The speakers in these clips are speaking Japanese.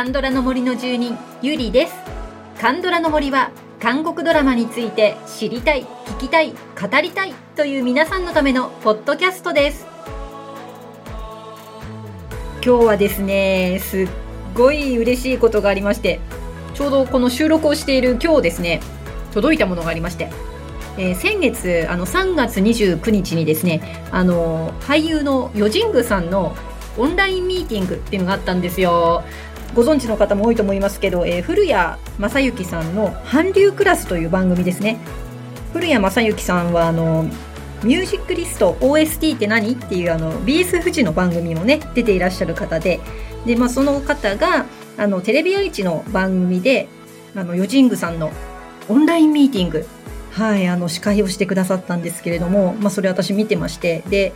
カンドラの森の住人ゆりですカンドラの森は韓国ドラマについて知りたい聞きたい語りたいという皆さんのためのポッドキャストです今日はですねすっごい嬉しいことがありましてちょうどこの収録をしている今日ですね届いたものがありましてえー、先月あの3月29日にですねあの俳優のヨジングさんのオンラインミーティングっていうのがあったんですよ。ご存知の方も多いと思いますけど、えー、古谷正幸さんの「韓流クラス」という番組ですね。古谷正幸さんはあのミュージックリスト OST って何っていうあの BS 富士の番組もね出ていらっしゃる方でで、まあ、その方があのテレビ愛知の番組であのヨジングさんのオンラインミーティングはいあの司会をしてくださったんですけれども、まあ、それ私見てましてで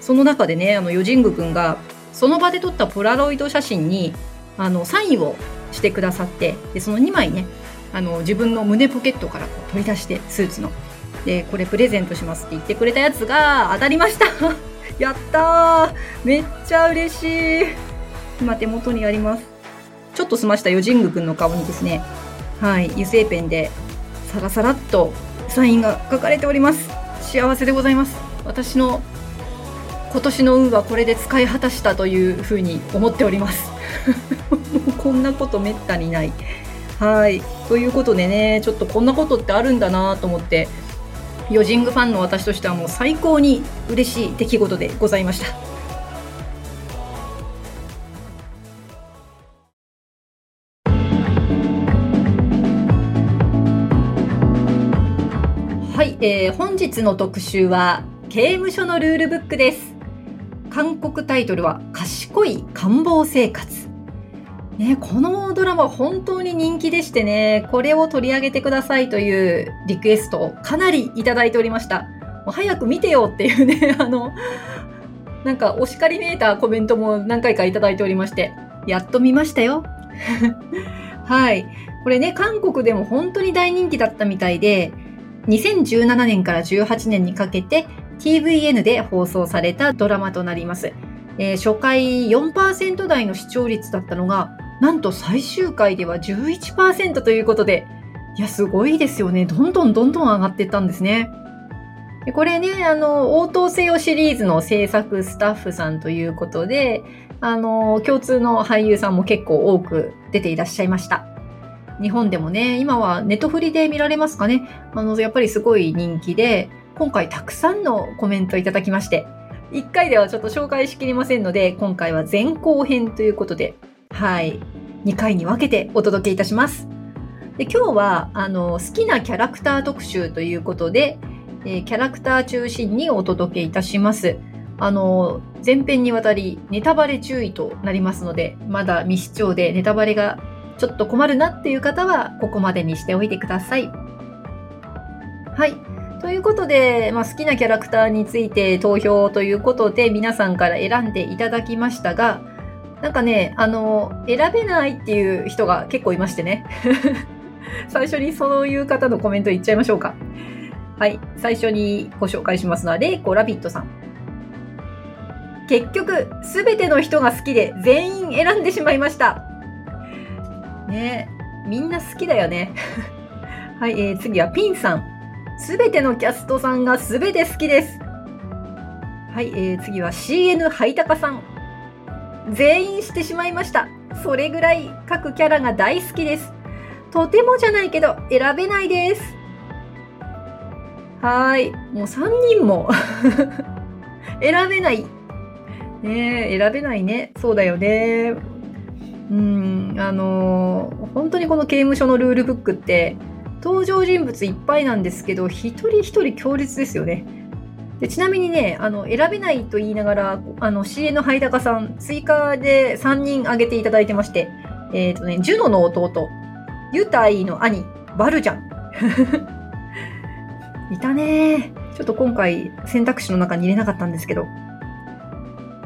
その中でねあのヨジング君がその場で撮ったポラロイド写真にあのサインをしてくださってでその2枚ねあの自分の胸ポケットからこう取り出してスーツの。でこれプレゼントしますって言ってくれたやつが当たりました。やったー。めっちゃ嬉しい。今手元にあります。ちょっと済ましたヨジング君の顔にですねはい油性ペンでサラサラっとサインが書かれております。幸せでございます。私の今年の運はこれで使い果たしたというふうに思っております。こんなことめったにない。はい。ということでねちょっとこんなことってあるんだなと思ってヨジングファンの私としてはもう最高に嬉しい出来事でございました。はい、えー、本日の特集は刑務所のルールブックです。韓国タイトルは賢い官房生活。ね、このドラマ本当に人気でしてね、これを取り上げてくださいというリクエストをかなりいただいておりました。もう早く見てよっていうね、あの、なんかお叱りめいたコメントも何回かいただいておりまして、やっと見ましたよ。はい。これね、韓国でも本当に大人気だったみたいで、2017年から18年にかけて TVN で放送されたドラマとなります。えー、初回4%台の視聴率だったのが、なんと最終回では11%ということで、いや、すごいですよね。どんどんどんどん上がっていったんですね。これね、あの、応答せよシリーズの制作スタッフさんということで、あの、共通の俳優さんも結構多く出ていらっしゃいました。日本でもね、今はネットフリで見られますかね。あの、やっぱりすごい人気で、今回たくさんのコメントいただきまして、1回ではちょっと紹介しきれませんので、今回は前後編ということで、はい、2回に分けてお届けいたします。で今日はあの好きなキャラクター特集ということで、えー、キャラクター中心にお届けいたします。あの前編にわたりネタバレ注意となりますので、まだ未視聴でネタバレがちょっと困るなっていう方はここまでにしておいてください。はい。ということで、まあ、好きなキャラクターについて投票ということで皆さんから選んでいただきましたが、なんかね、あの、選べないっていう人が結構いましてね。最初にそういう方のコメント言っちゃいましょうか。はい。最初にご紹介しますのは、レイコラビットさん。結局、すべての人が好きで全員選んでしまいました。ねみんな好きだよね。はい、えー、次はピンさん。すべてのキャストさんがすべて好きです。はい、えー、次は CN ハイタカさん。全員してしまいました。それぐらい各キャラが大好きです。とてもじゃないけど選べないです。はい。もう3人も 選べない。ね選べないね。そうだよね。うん、あのー、本当にこの刑務所のルールブックって、登場人物いっぱいなんですけど、一人一人強烈ですよね。でちなみにね、あの、選べないと言いながら、あの、CN ハイダカさん、追加で3人挙げていただいてまして、えっ、ー、とね、ジュノの弟、ユタイの兄、バルジャン。いたねちょっと今回選択肢の中に入れなかったんですけど。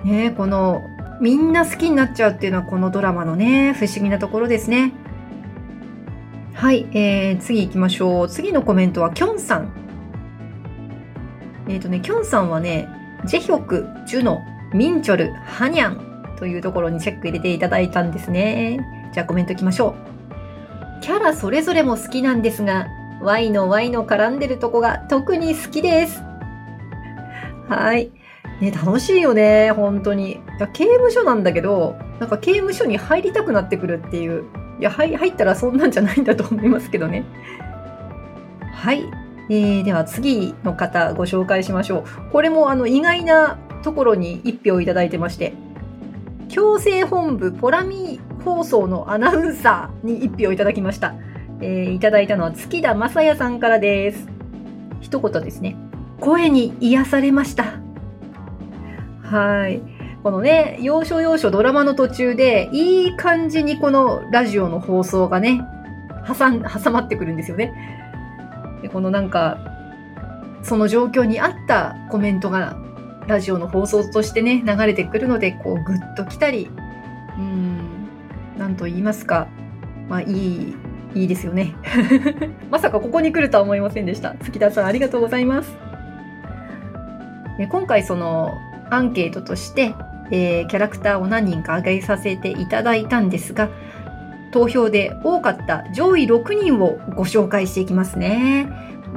ねこの、みんな好きになっちゃうっていうのはこのドラマのね、不思議なところですね。はい、えー、次行きましょう。次のコメントはキョンさん。えっ、ー、とね、キョンさんはね、ジェヒョク、ジュノ、ミンチョル、ハニャン、というところにチェック入れていただいたんですね。じゃあコメントいきましょう。キャラそれぞれも好きなんですが、Y の Y の絡んでるとこが特に好きです。はい。ね、楽しいよね、本当に。いや刑務所なんだけど、なんか刑務所に入りたくなってくるっていう。いや、入ったらそんなんじゃないんだと思いますけどね。はい。えー、では次の方ご紹介しましょう。これもあの意外なところに1票いただいてまして、強制本部ポラミ放送のアナウンサーに1票いただきました。えー、いただいたのは月田正也さんからです。一言ですね。声に癒されました。はい。このね、要所要所ドラマの途中で、いい感じにこのラジオの放送がね、挟ん、挟まってくるんですよね。このなんか、その状況に合ったコメントがラジオの放送としてね、流れてくるので、こう、ぐっと来たり、うん、なんと言いますか、まあ、いい、いいですよね。まさかここに来るとは思いませんでした。月田さん、ありがとうございます。今回、その、アンケートとして、えー、キャラクターを何人か挙げさせていただいたんですが、投票で多かった上位6人をご紹介していきますね。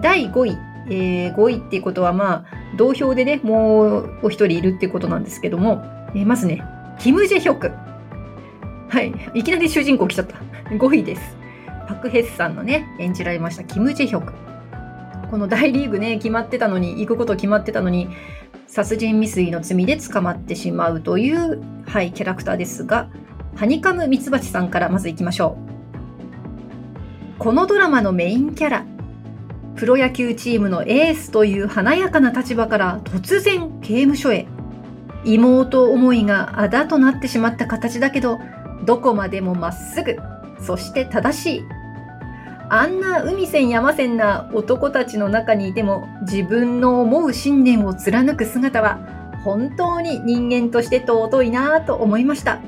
第5位、えー、5位っていうことはまあ、同票でね、もうお一人いるっていうことなんですけども、えー、まずね、キム・ジェヒョク。はい、いきなり主人公来ちゃった。5位です。パク・ヘスさんのね、演じられましたキム・ジェヒョク。この大リーグね、決まってたのに、行くこと決まってたのに、殺人未遂の罪で捕まってしまうという、はい、キャラクターですが、ハニカムミツバチさんからまず行きましょう。このドラマのメインキャラ、プロ野球チームのエースという華やかな立場から突然刑務所へ。妹思いがあだとなってしまった形だけど、どこまでもまっすぐ、そして正しい。あんな海線山線な男たちの中にいても自分の思う信念を貫く姿は本当に人間として尊いなぁと思いました。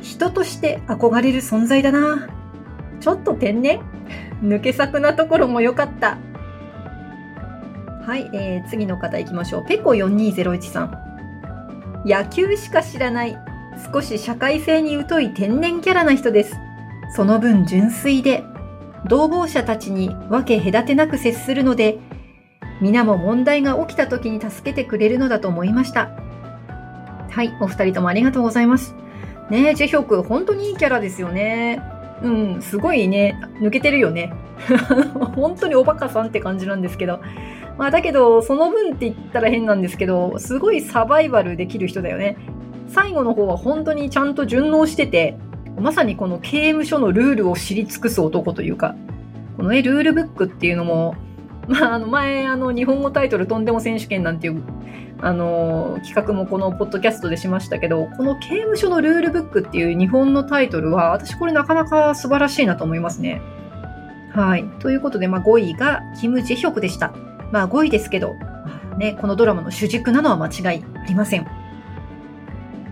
人として憧れる存在だなちょっと天然？抜け作なところも良かった。はい、えー、次の方行きましょう。ペコ4201さん。野球しか知らない、少し社会性に疎い天然キャラな人です。その分純粋で、同房者たちに分け隔てなく接するので、皆も問題が起きた時に助けてくれるのだと思いました。はい、お二人ともありがとうございます。ねえ、ジェヒョク、本当にいいキャラですよね。うん、すごいね、抜けてるよね。本当におバカさんって感じなんですけど。まあだけど、その分って言ったら変なんですけど、すごいサバイバルできる人だよね。最後の方は本当にちゃんと順応してて、まさにこの刑務所のルールを知り尽くす男というか、このね、ルールブックっていうのも、まあ、あの前、あの、日本語タイトルとんでも選手権なんていうあの企画もこのポッドキャストでしましたけど、この刑務所のルールブックっていう日本のタイトルは、私これなかなか素晴らしいなと思いますね。はい。ということで、まあ、5位がキム・ジェヒョクでした。まあ5位ですけど、ね、このドラマの主軸なのは間違いありません。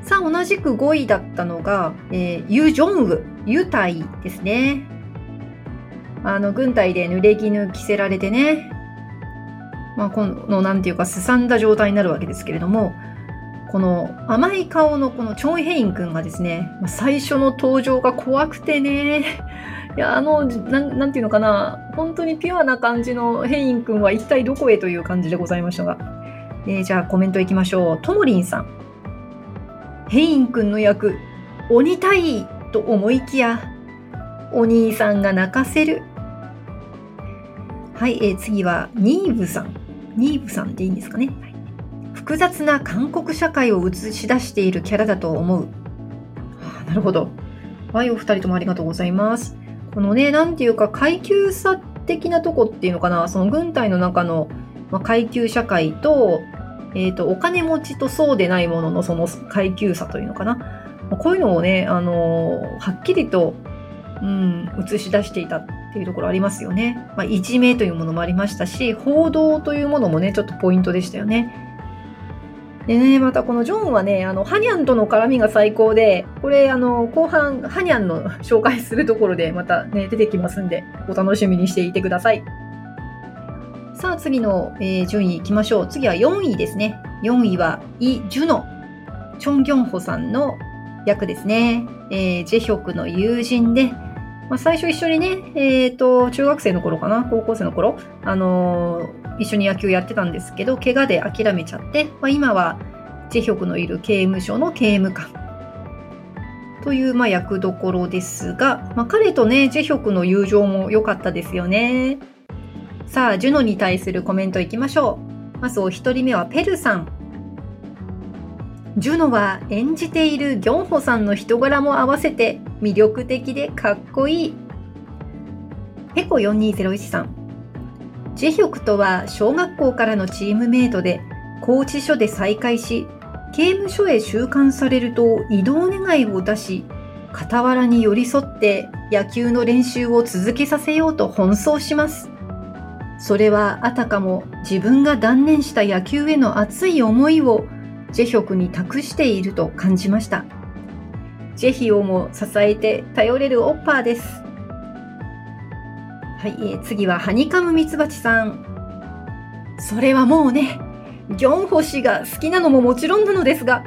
さあ、同じく5位だったのが、えー、ユ・ジョンウ、ユタイですね。あの、軍隊で濡れ衣着せられてね、まあ、この、なんていうか、すさんだ状態になるわけですけれども、この甘い顔のこのチョン・ヘイン君がですね、最初の登場が怖くてね、いや、あの、なん、なんていうのかな、本当にピュアな感じのヘイン君は一体どこへという感じでございましたが。えー、じゃあコメントいきましょう。ともりんさん。ヘイン君の役、鬼対と思いきや、お兄さんが泣かせる。はい、えー、次は、ニーブさん。ニーブさんでいいんですかね。はい、複雑な韓国社会を映し出しているキャラだと思う。はあ、なるほど。はい、お二人ともありがとうございます。このね、なんていうか階級差的なとこっていうのかな、その軍隊の中の、まあ、階級社会と、えっ、ー、と、お金持ちとそうでないもののその階級差というのかな。まあ、こういうのをね、あのー、はっきりと、うん、映し出していたっっていうところありますよね。まあ、いじめというものもありましたし、報道というものもね、ちょっとポイントでしたよね。でね、またこのジョンはね、あの、ハニャンとの絡みが最高で、これ、あの、後半、ハニャンの紹介するところでまたね、出てきますんで、お楽しみにしていてください。さあ、次の、えー、順位いきましょう。次は4位ですね。4位は、イ・ジュノ、チョン・ギョンホさんの、役ですね。えー、ジェヒョクの友人で、まあ、最初一緒にね、えっ、ー、と、中学生の頃かな、高校生の頃、あのー、一緒に野球やってたんですけど、怪我で諦めちゃって、まあ、今はジェヒョクのいる刑務所の刑務官という、まあ、役どころですが、まあ、彼とね、ジェヒョクの友情も良かったですよね。さあ、ジュノに対するコメントいきましょう。まずお一人目はペルさん。ジュノは演じているギョンホさんの人柄も合わせて魅力的でかっこいい。ペコ4201さん。ジェヒョクとは小学校からのチームメイトで、拘置所で再会し、刑務所へ収監されると移動願いを出し、傍らに寄り添って野球の練習を続けさせようと奔走します。それはあたかも自分が断念した野球への熱い思いをジェヒョクに託していると感じました。ジェヒオも支えて頼れるオッパーです。はい、えー、次はハニカムミツバチさん。それはもうね、ギョンホ氏が好きなのももちろんなのですが、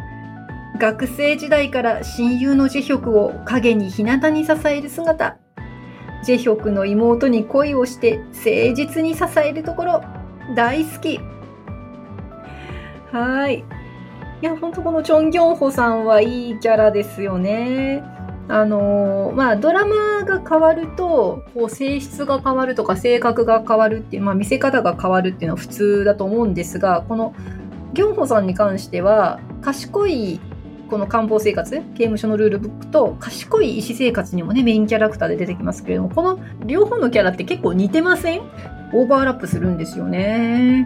学生時代から親友のジェヒョクを影に日向に支える姿、ジェヒョクの妹に恋をして誠実に支えるところ、大好き。はい。いや、ほんとこのチョン・ギョンホさんはいいキャラですよね。あのまあ、ドラマが変わると、こう、性質が変わるとか、性格が変わるっていう、まあ、見せ方が変わるっていうのは普通だと思うんですが、この、ギョンホさんに関しては、賢い、この官房生活、刑務所のルールブックと、賢い医師生活にもね、メインキャラクターで出てきますけれども、この両方のキャラって結構似てません？オーバーラップするんですよね。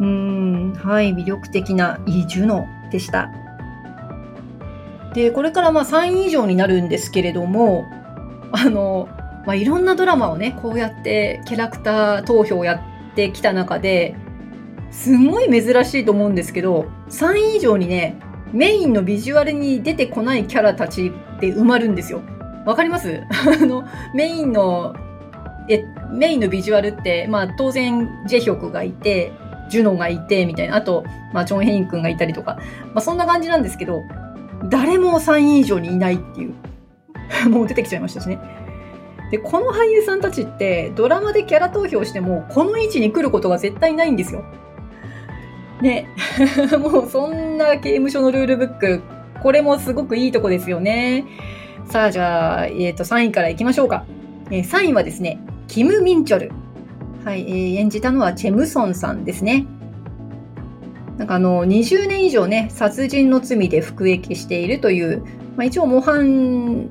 うん、はい、魅力的なイ・ジュノでした。で、これからまあ3位以上になるんですけれども、あの、まあ、いろんなドラマをね、こうやってキャラクター投票をやってきた中で、すごい珍しいと思うんですけど、3位以上にね、メインのビジュアルに出てこないキャラたちって埋まるんですよ。わかります？あの、メインの、え、メインのビジュアルって、まあ当然ジェヒョクがいて、ジュノがいて、みたいな。あと、まあ、チョン・ヘイン君がいたりとか。まあ、そんな感じなんですけど、誰も3位以上にいないっていう。もう出てきちゃいましたしね。で、この俳優さんたちって、ドラマでキャラ投票しても、この位置に来ることが絶対ないんですよ。ね。もう、そんな刑務所のルールブック、これもすごくいいとこですよね。さあ、じゃあ、えっ、ー、と、3位からいきましょうか。えー、3位はですね、キム・ミンチョル。はい、えー、演じたのはチェムソンさんですね。なんかあの、20年以上ね、殺人の罪で服役しているという、まあ、一応模範、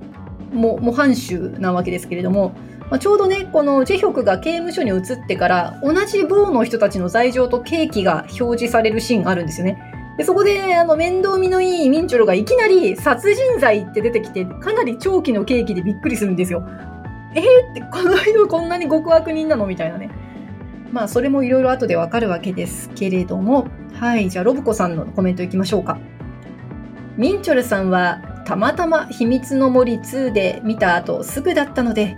模模範囚なわけですけれども、まあ、ちょうどね、このジェヒョクが刑務所に移ってから、同じ部の人たちの罪状と刑期が表示されるシーンがあるんですよね。でそこで、あの、面倒見のいいミンチョルがいきなり殺人罪って出てきて、かなり長期の刑期でびっくりするんですよ。えー、って、この人こんなに極悪人なのみたいなね。まあ、それもいろいろ後でわかるわけですけれども、はい、じゃあ、ロブコさんのコメントいきましょうか。ミンチョルさんは、たまたま秘密の森2で見た後すぐだったので、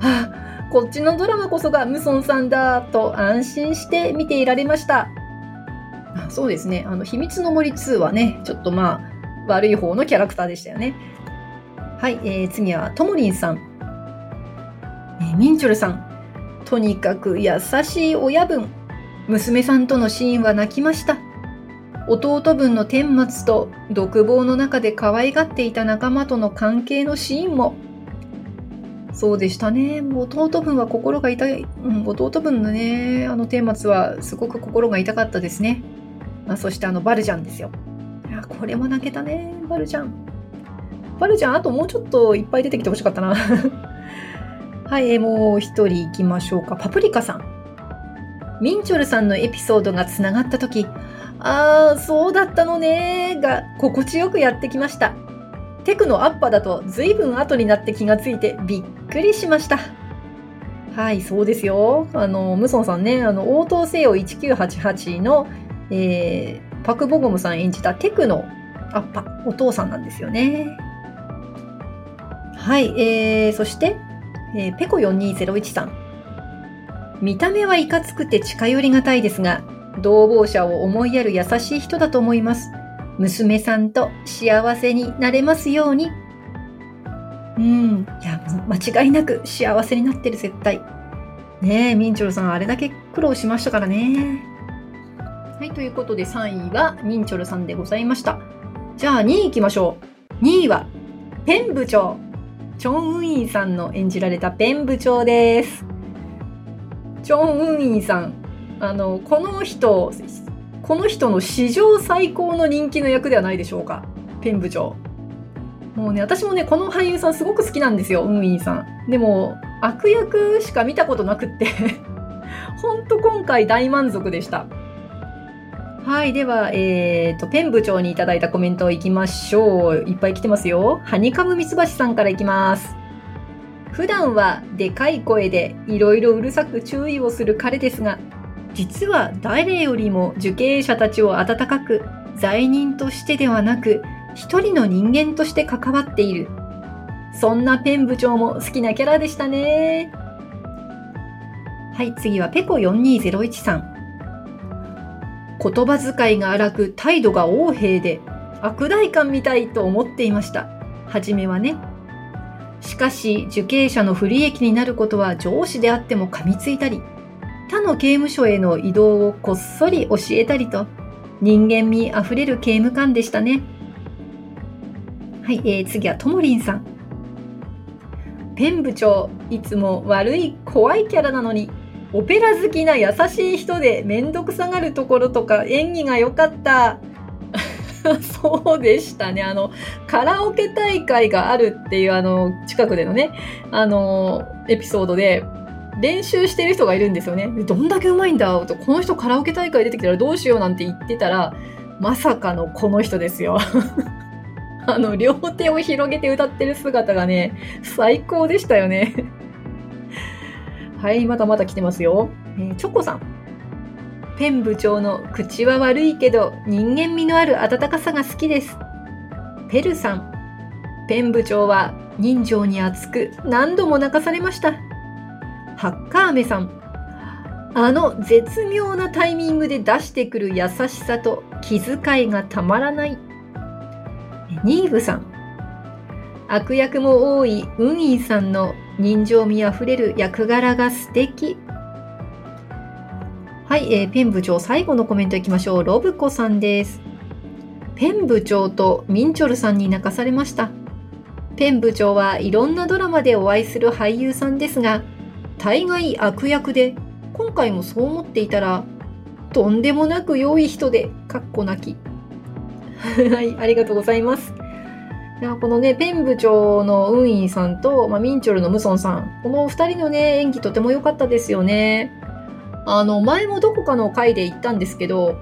はあ、こっちのドラマこそがムソンさんだと安心して見ていられました。そうですね。あの、秘密の森2はね、ちょっとまあ、悪い方のキャラクターでしたよね。はい、えー、次はともりんさん。えー、ミンチョルさん、とにかく優しい親分。娘さんとのシーンは泣きました。弟分の天末と独房の中で可愛がっていた仲間との関係のシーンも。そうでしたね。弟分は心が痛い。うん、弟分のね、あの天末はすごく心が痛かったですね。まあ、そしてあのバルジャンですよ。いや、これも泣けたね、バルジャン。バルジャン、あともうちょっといっぱい出てきてほしかったな。はい、もう一人行きましょうか。パプリカさん。ミンチョルさんのエピソードがつながった時、ああ、そうだったのねが心地よくやってきました。テクのアッパだと随分後になって気がついてびっくりしました。はい、そうですよ。あの、ムソンさんね、あの、応答せよ1988の、えー、パク・ボゴムさん演じたテクのアッパ、お父さんなんですよね。はい、えー、そして、えー、ペコ4201さん。見た目はいかつくて近寄りがたいですが、同房者を思いやる優しい人だと思います。娘さんと幸せになれますように。うん。いや、間違いなく幸せになってる、絶対。ねえ、ミンチョルさん、あれだけ苦労しましたからね。はい、ということで3位はミンチョルさんでございました。じゃあ2位行きましょう。2位は、ペン部長。チョン・ウンインさんの演じられたペン部長です。チョン・ウンインさん。あの、この人、この人の史上最高の人気の役ではないでしょうか？ペン部長。もうね、私もね、この俳優さんすごく好きなんですよ、ウンインさん。でも、悪役しか見たことなくって ほんと今回大満足でした。はい。では、えっ、ー、と、ペン部長にいただいたコメントをいきましょう。いっぱい来てますよ。ハニカムミツバチさんからいきます。普段はでかい声でいろいろうるさく注意をする彼ですが、実は誰よりも受刑者たちを温かく、罪人としてではなく、一人の人間として関わっている。そんなペン部長も好きなキャラでしたね。はい、次はペコ4201さん。言葉遣いが荒く態度が横柄で悪代官みたいと思っていました。はじめはね。しかし受刑者の不利益になることは上司であっても噛みついたり、他の刑務所への移動をこっそり教えたりと、人間味あふれる刑務官でしたね。はい、えー、次はともりんさん。ペン部長、いつも悪い怖いキャラなのにオペラ好きな優しい人でめんどくさがるところとか演技が良かった。そうでしたね。あの、カラオケ大会があるっていうあの、近くでのね、あの、エピソードで、練習してる人がいるんですよね。どんだけうまいんだと、この人カラオケ大会出てきたらどうしようなんて言ってたら、まさかのこの人ですよ。あの、両手を広げて歌ってる姿がね、最高でしたよね。はい、まだまだ来てますよ。えー、チョコさん。ペン部長の口は悪いけど人間味のある温かさが好きです。ペルさん。ペン部長は人情に熱く何度も泣かされました。ハッカーメさん。あの絶妙なタイミングで出してくる優しさと気遣いがたまらない。ニーブさん。悪役も多いウンイさんの人情味あふれる役柄が素敵。はい、えー、ペン部長最後のコメントいきましょう。ロブコさんです。ペン部長とミンチョルさんに泣かされました。ペン部長はいろんなドラマでお会いする俳優さんですが、大概悪役で、今回もそう思っていたら、とんでもなく良い人で、かっこ泣き。はい、ありがとうございます。いやこのね、ペン部長のウンインさんと、まあ、ミンチョルのムソンさん、この二人のね、演技とても良かったですよね。あの、前もどこかの回で言ったんですけど、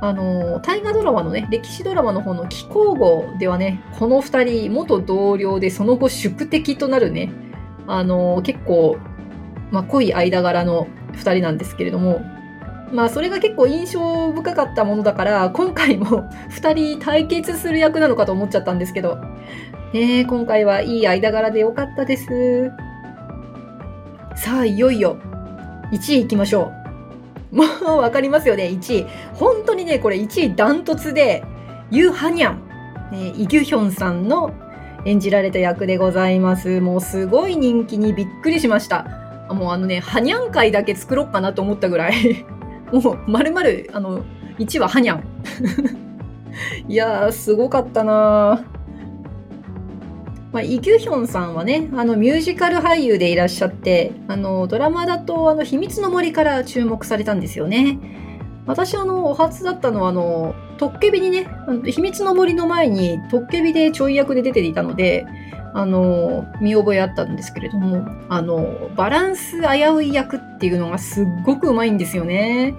あの、大河ドラマのね、歴史ドラマの方の気候号ではね、この二人、元同僚でその後宿敵となるね、あの、結構、まあ、濃い間柄の二人なんですけれども、まあそれが結構印象深かったものだから今回も 2人対決する役なのかと思っちゃったんですけど。ね今回はいい間柄でよかったです。さあいよいよ1位いきましょう。もうわかりますよね1位。本当にねこれ1位ダントツでユー・ハニャン、ね、イ・ギュヒョンさんの演じられた役でございます。もうすごい人気にびっくりしました。もうあのね、ハニャン会だけ作ろうかなと思ったぐらい。もう、まるまる、あの、1ははにゃん。いやー、すごかったなまあ、イ・ギュヒョンさんはね、あの、ミュージカル俳優でいらっしゃって、あの、ドラマだと、あの、秘密の森から注目されたんですよね。私、あの、お初だったのは、あの、トッケビにね、秘密の森の前にトッケビでちょい役で出ていたので、あの、見覚えあったんですけれども、あの、バランス危うい役っていうのがすっごくうまいんですよね。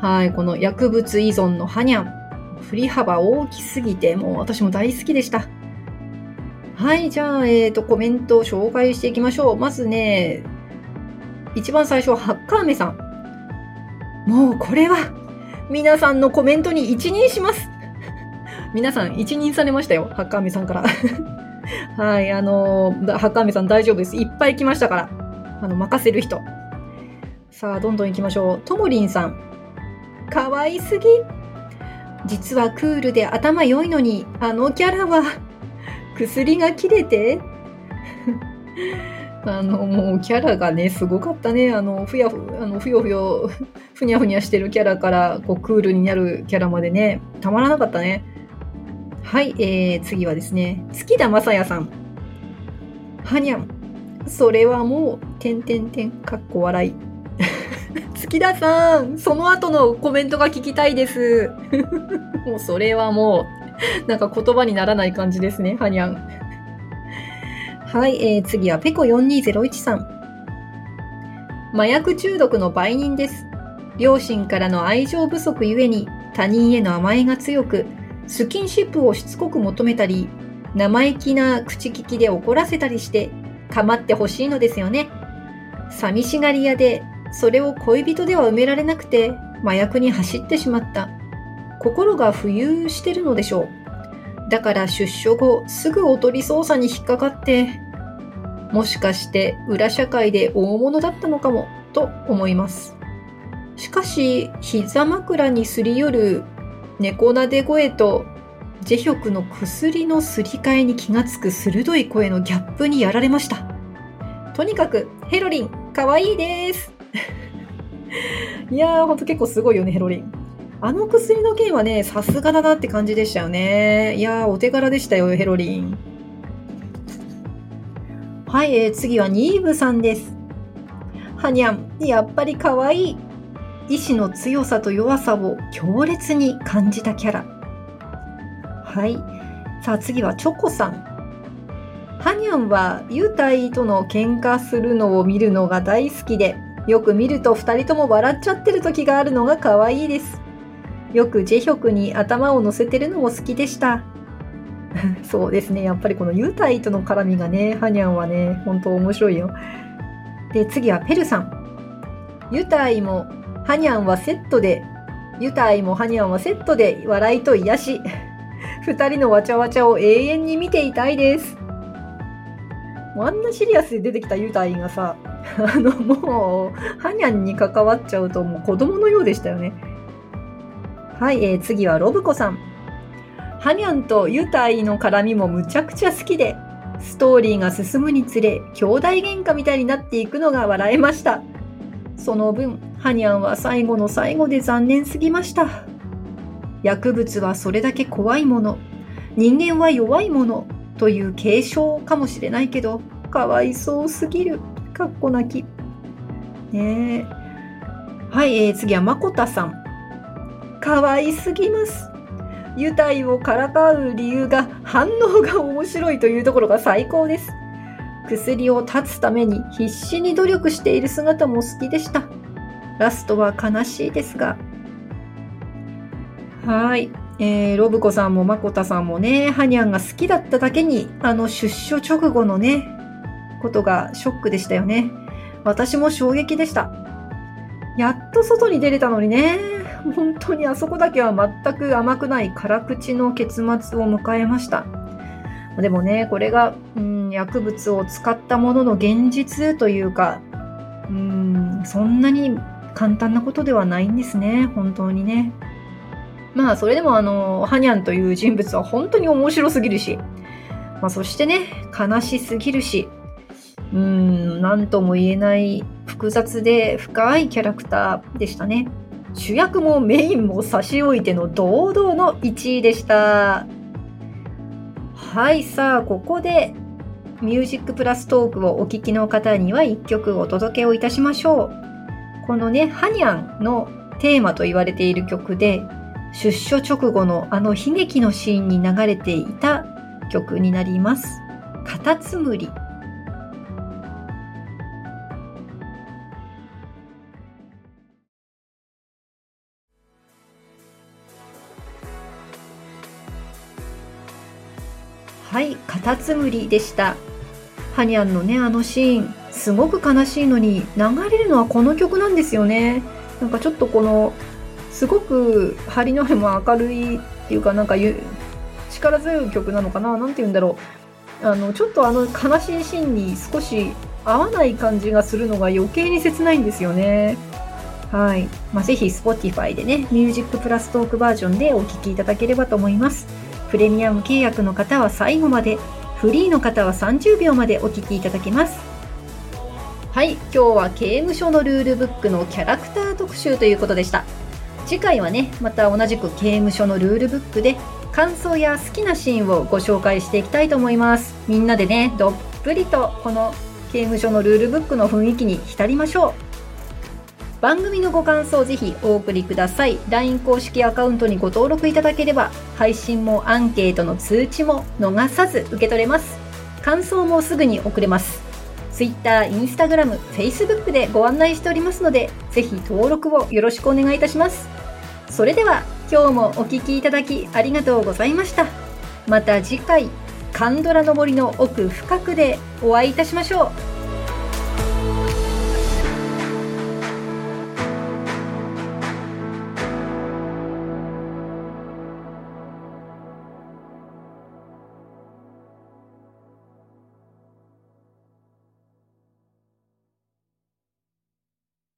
はい、この薬物依存のハニャン。振り幅大きすぎて、もう私も大好きでした。はい、じゃあ、えっ、ー、と、コメントを紹介していきましょう。まずね、一番最初は、ハッカーメさん。もうこれは、皆さんのコメントに一任します。皆さん一任されましたよ、ハッカーメさんから。はい、あのー、ハッカーメさん大丈夫です。いっぱい来ましたから。あの、任せる人。さあ、どんどん行きましょう。ともりんさん。かわいすぎ。実はクールで頭良いのに、あのキャラは、薬が切れて あの、もうキャラがね、すごかったね。あの、ふやふ、あの、ふよふよ、ふにゃふにゃしてるキャラから、こう、クールになるキャラまでね、たまらなかったね。はい、えー、次はですね、月田正也さん。はにゃん。それはもう、てんてんてん、かっこ笑い。月田さん、その後のコメントが聞きたいです。もうそれはもう、なんか言葉にならない感じですね、はにゃん。はい、えー、次はペコ4201さん。麻薬中毒の売人です。両親からの愛情不足ゆえに他人への甘えが強く、スキンシップをしつこく求めたり、生意気な口利きで怒らせたりして、構ってほしいのですよね。寂しがり屋で、それを恋人では埋められなくて、麻薬に走ってしまった。心が浮遊してるのでしょう。だから出所後、すぐおとり捜査に引っかかって、もしかして裏社会で大物だったのかもと思います。しかし、膝枕にすり寄る猫なで声とジェヒョクの薬のすり替えに気がつく鋭い声のギャップにやられました。とにかく、ヘロリン、かわいいです。いやー、ほんと結構すごいよね、ヘロリン。あの薬の件はね、さすがだなって感じでしたよね。いやー、お手柄でしたよ、ヘロリン。はい、えー、次はニーブさんです。はにゃん、やっぱり可愛い。意志の強さと弱さを強烈に感じたキャラ。はい。さあ次はチョコさん。はにゃんはユタイとの喧嘩するのを見るのが大好きで、よく見ると2人とも笑っちゃってる時があるのが可愛いです。よくジェヒョクに頭を乗せてるのも好きでした。そうですね。やっぱりこのユタイとの絡みがね、ハニャンはね、本当面白いよ。で、次はペルさん。ユタイもハニャンはセットで、ユタイもハニャンはセットで笑いと癒し。二人のわちゃわちゃを永遠に見ていたいです。もうあんなシリアスで出てきたユタイがさ、あの、もう、ハニャンに関わっちゃうともう子供のようでしたよね。はい、えー、次はロブコさん。ハニャンとユタイの絡みもむちゃくちゃ好きで、ストーリーが進むにつれ、兄弟喧嘩みたいになっていくのが笑えました。その分、ハニャンは最後の最後で残念すぎました。薬物はそれだけ怖いもの、人間は弱いものという継承かもしれないけど、かわいそうすぎる。かっこ泣き。ねえ。はい、えー、次はまこたさん。かわいすぎます。ユタイをからかう理由が反応が面白いというところが最高です。薬を断つために必死に努力している姿も好きでした。ラストは悲しいですが。はい。えー、ロブコさんもマコタさんもね、ハニャンが好きだっただけに、あの出所直後のね、ことがショックでしたよね。私も衝撃でした。やっと外に出れたのにね。本当にあそこだけは全く甘くない辛口の結末を迎えました。でもね、これが、うん、薬物を使ったものの現実というか、うん、そんなに簡単なことではないんですね、本当にね。まあ、それでもあの、ハニャンという人物は本当に面白すぎるし、まあ、そしてね、悲しすぎるし、うーん、なんとも言えない複雑で深いキャラクターでしたね。主役もメインも差し置いての堂々の1位でした。はい、さあ、ここでミュージックプラストークをお聴きの方には1曲お届けをいたしましょう。このね、ハニャンのテーマと言われている曲で、出所直後のあの悲劇のシーンに流れていた曲になります。カタツムリ。はい、カタツムリでした。ハニャンのね、あのシーン、すごく悲しいのに、流れるのはこの曲なんですよね。なんかちょっとこの、すごく張りの目も明るいっていうか、なんか力強い曲なのかななんて言うんだろう。あの、ちょっとあの悲しいシーンに少し合わない感じがするのが余計に切ないんですよね。はい。まあ、ぜひ Spotify でね、Music プラストークバージョンでお聴きいただければと思います。プレミアム契約の方は最後まで、フリーの方は30秒までお聴きいただけます。はい、今日は刑務所のルールブックのキャラクター特集ということでした。次回はね、また同じく刑務所のルールブックで感想や好きなシーンをご紹介していきたいと思います。みんなでね、どっぷりとこの刑務所のルールブックの雰囲気に浸りましょう。番組のご感想をぜひお送りください。LINE 公式アカウントにご登録いただければ、配信もアンケートの通知も逃さず受け取れます。感想もすぐに送れます。Twitter、Instagram、Facebook でご案内しておりますので、ぜひ登録をよろしくお願いいたします。それでは今日もお聴きいただきありがとうございました。また次回、カンドラの森の奥深くでお会いいたしましょう。